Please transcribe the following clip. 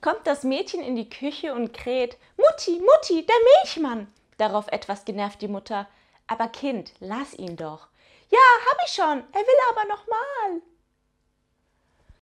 kommt das Mädchen in die Küche und kräht: Mutti, Mutti, der Milchmann! Darauf etwas genervt die Mutter: Aber Kind, lass ihn doch. Ja, hab ich schon, er will aber noch mal.